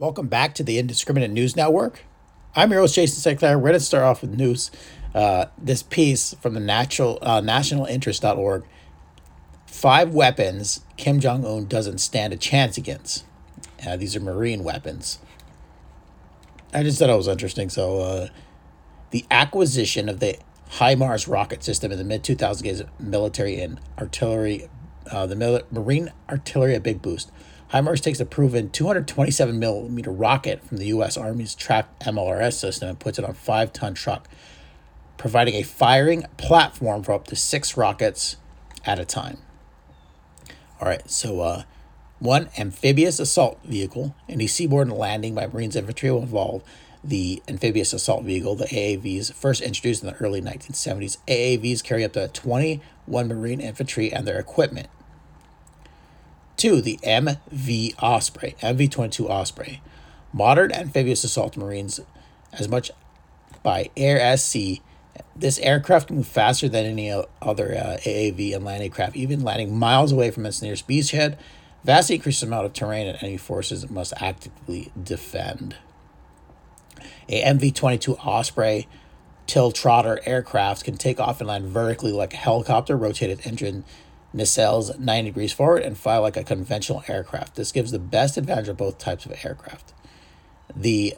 Welcome back to the Indiscriminate News Network. I'm your host, Jason Sinclair. We're going to start off with news. Uh, this piece from the natural, uh, nationalinterest.org Five weapons Kim Jong un doesn't stand a chance against. Uh, these are Marine weapons. I just thought it was interesting. So, uh, the acquisition of the HIMARS rocket system in the mid 2000s gave military and artillery, uh, the mil- Marine artillery a big boost. HIMARS takes a proven 227 millimeter rocket from the U.S. Army's tracked MLRS system and puts it on a five ton truck, providing a firing platform for up to six rockets at a time. All right, so uh, one amphibious assault vehicle, any seaborne landing by Marines infantry will involve the amphibious assault vehicle, the AAVs, first introduced in the early 1970s. AAVs carry up to 21 Marine infantry and their equipment. Two, the MV Osprey, MV 22 Osprey. Modern amphibious assault marines, as much by air as sea. This aircraft can move faster than any other uh, AAV and landing craft, even landing miles away from its nearest beachhead. Vastly increases the amount of terrain that enemy forces must actively defend. A MV 22 Osprey tiltrotor aircraft can take off and land vertically like a helicopter, rotated engine nacelles 90 degrees forward and fly like a conventional aircraft. This gives the best advantage of both types of aircraft. The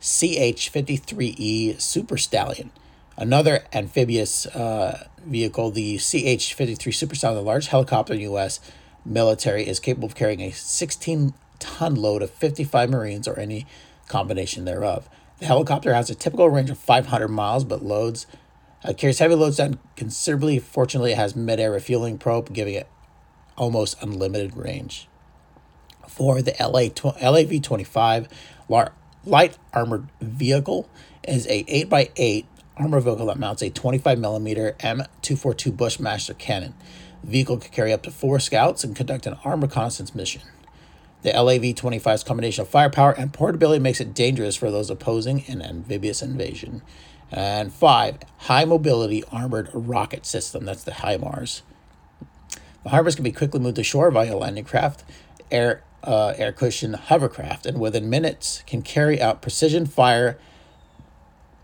CH 53E Super Stallion, another amphibious uh, vehicle, the CH 53 Super Stallion, the large helicopter in the U.S. military, is capable of carrying a 16 ton load of 55 Marines or any combination thereof. The helicopter has a typical range of 500 miles, but loads uh, carries heavy loads down considerably. Fortunately, it has mid-air refueling probe, giving it almost unlimited range. For the LA LAV 25 light armored vehicle is a 8x8 armor vehicle that mounts a 25 millimeter M242 Bushmaster cannon. The vehicle can carry up to four scouts and conduct an armed reconnaissance mission. The LAV 25's combination of firepower and portability makes it dangerous for those opposing an amphibious invasion. And five, high mobility armored rocket system. That's the HIMARS. The HIMARS can be quickly moved to shore via landing craft, air, uh, air cushion hovercraft, and within minutes can carry out precision fire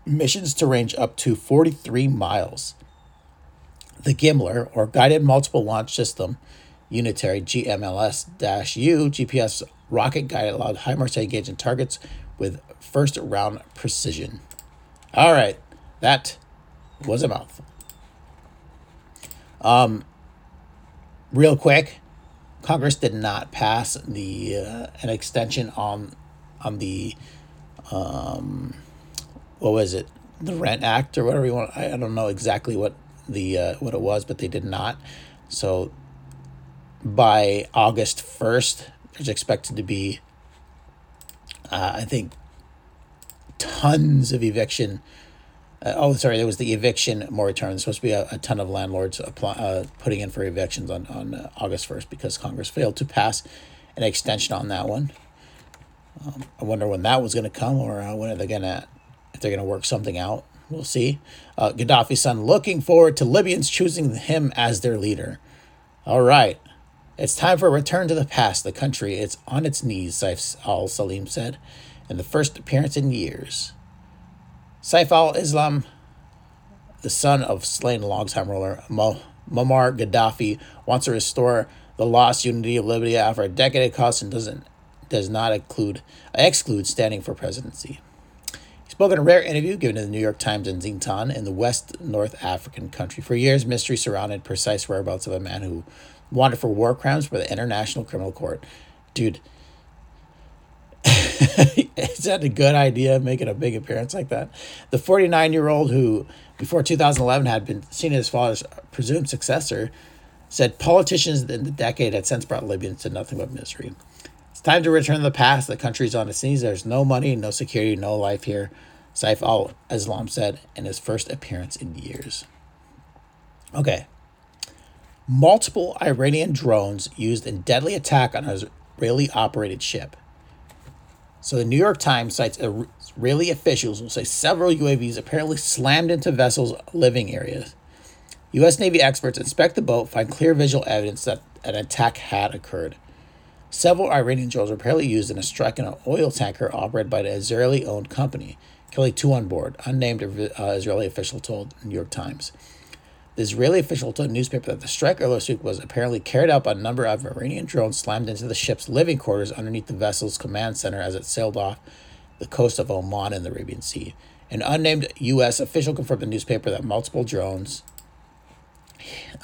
missions to range up to 43 miles. The Gimler, or Guided Multiple Launch System, unitary GMLS U GPS rocket guided allowed HIMARS to engage in targets with first round precision. All right, that was a mouthful. Um, real quick, Congress did not pass the uh, an extension on on the um, what was it the Rent Act or whatever you want. I, I don't know exactly what the uh, what it was, but they did not. So by August first, there's expected to be uh, I think tons of eviction. Uh, oh, sorry, there was the eviction moratorium. There's supposed to be a, a ton of landlords apply, uh, putting in for evictions on, on uh, August 1st because Congress failed to pass an extension on that one. Um, I wonder when that was going to come or uh, when are they going to, if they're going to work something out. We'll see. Uh, Gaddafi's son looking forward to Libyans choosing him as their leader. All right. It's time for a return to the past. The country is on its knees, Saif al Islam said in the first appearance in years. Saif al Islam, the son of slain longtime ruler Muammar Gaddafi, wants to restore the lost unity of Libya after a decade of cost and doesn't does not include exclude standing for presidency. He spoke in a rare interview given to the New York Times in Zintan in the West North African country. For years, mystery surrounded precise whereabouts of a man who wanted for war crimes by the International Criminal Court. Dude, is that a good idea making a big appearance like that? The 49 year old who, before 2011, had been seen as his father's presumed successor, said politicians in the decade had since brought Libyans to nothing but misery. It's time to return to the past. The country's on its knees. There's no money, no security, no life here. Saif al Islam said in his first appearance in years. Okay. Multiple Iranian drones used in deadly attack on an Israeli operated ship. So the New York Times cites Israeli officials will say several UAVs apparently slammed into vessels' living areas. U.S. Navy experts inspect the boat, find clear visual evidence that an attack had occurred. Several Iranian drones were apparently used in a strike on an oil tanker operated by an Israeli owned company, killing two on board, unnamed uh, Israeli official told New York Times. The Israeli official told the newspaper that the strike week was apparently carried out by a number of Iranian drones slammed into the ship's living quarters underneath the vessel's command center as it sailed off the coast of Oman in the Arabian Sea. An unnamed U.S. official confirmed the newspaper that multiple drones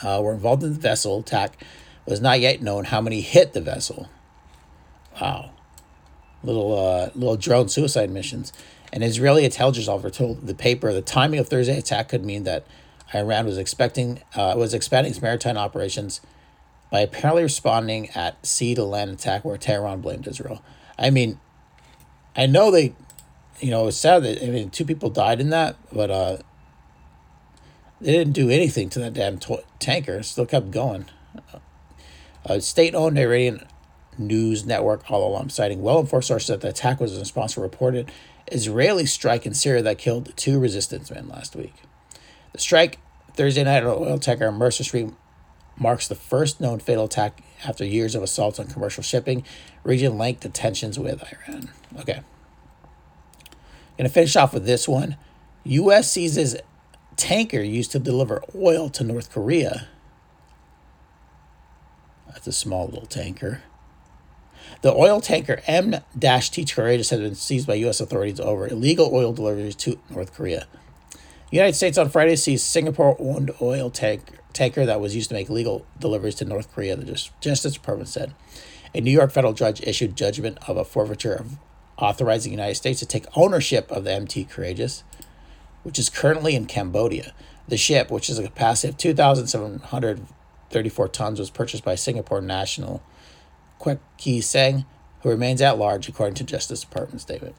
uh, were involved in the vessel attack. It was not yet known how many hit the vessel. Wow. Little uh, little drone suicide missions. An Israeli intelligence officer told the paper the timing of Thursday attack could mean that Iran was expecting uh, was expanding its maritime operations by apparently responding at sea to land attack where Tehran blamed Israel. I mean, I know they, you know, it's sad that I mean two people died in that, but uh, they didn't do anything to that damn to- tanker. It still kept going. A state-owned Iranian news network all along citing well-informed sources that the attack was in response to reported Israeli strike in Syria that killed two resistance men last week. Strike Thursday night at oil tanker on Mercer Street marks the first known fatal attack after years of assaults on commercial shipping, region linked to tensions with Iran. Okay. Gonna finish off with this one. U.S. seizes tanker used to deliver oil to North Korea. That's a small little tanker. The oil tanker M-T Courageous has been seized by U.S. authorities over illegal oil deliveries to North Korea. United States on Friday seized Singapore-owned oil tank, tanker that was used to make legal deliveries to North Korea, the Justice Department said. A New York federal judge issued judgment of a forfeiture of authorizing the United States to take ownership of the MT Courageous, which is currently in Cambodia. The ship, which has a capacity of 2,734 tons, was purchased by Singapore national Kwek Kee Seng, who remains at large, according to Justice Department statement.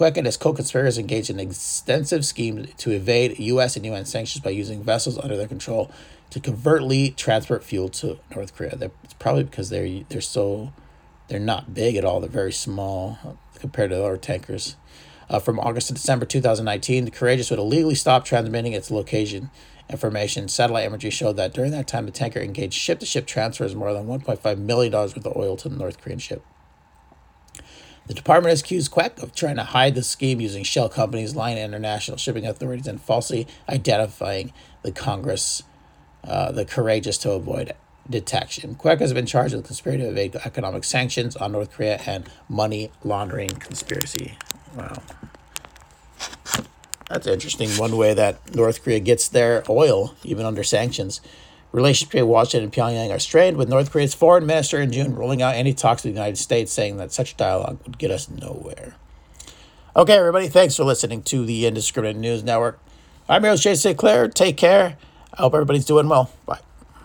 Kwek and his co-conspirators engaged in an extensive scheme to evade U.S. and UN sanctions by using vessels under their control to covertly transport fuel to North Korea. They're, it's probably because they're they're so they're not big at all. They're very small compared to other tankers. Uh, from August to December 2019, the Courageous would illegally stop transmitting its location information. Satellite imagery showed that during that time, the tanker engaged ship to ship transfers more than $1.5 million worth of oil to the North Korean ship. The department has accused Kwek of trying to hide the scheme using shell companies, lying to international shipping authorities, and falsely identifying the Congress, uh, the courageous to avoid detection. Kwek has been charged with conspiracy to evade economic sanctions on North Korea and money laundering conspiracy. Wow. That's interesting. One way that North Korea gets their oil, even under sanctions. Relations between Washington and Pyongyang are strained, with North Korea's foreign minister in June ruling out any talks with the United States, saying that such dialogue would get us nowhere. Okay, everybody, thanks for listening to the Indiscriminate News Network. I'm your host, Jay Sinclair. Take care. I hope everybody's doing well. Bye.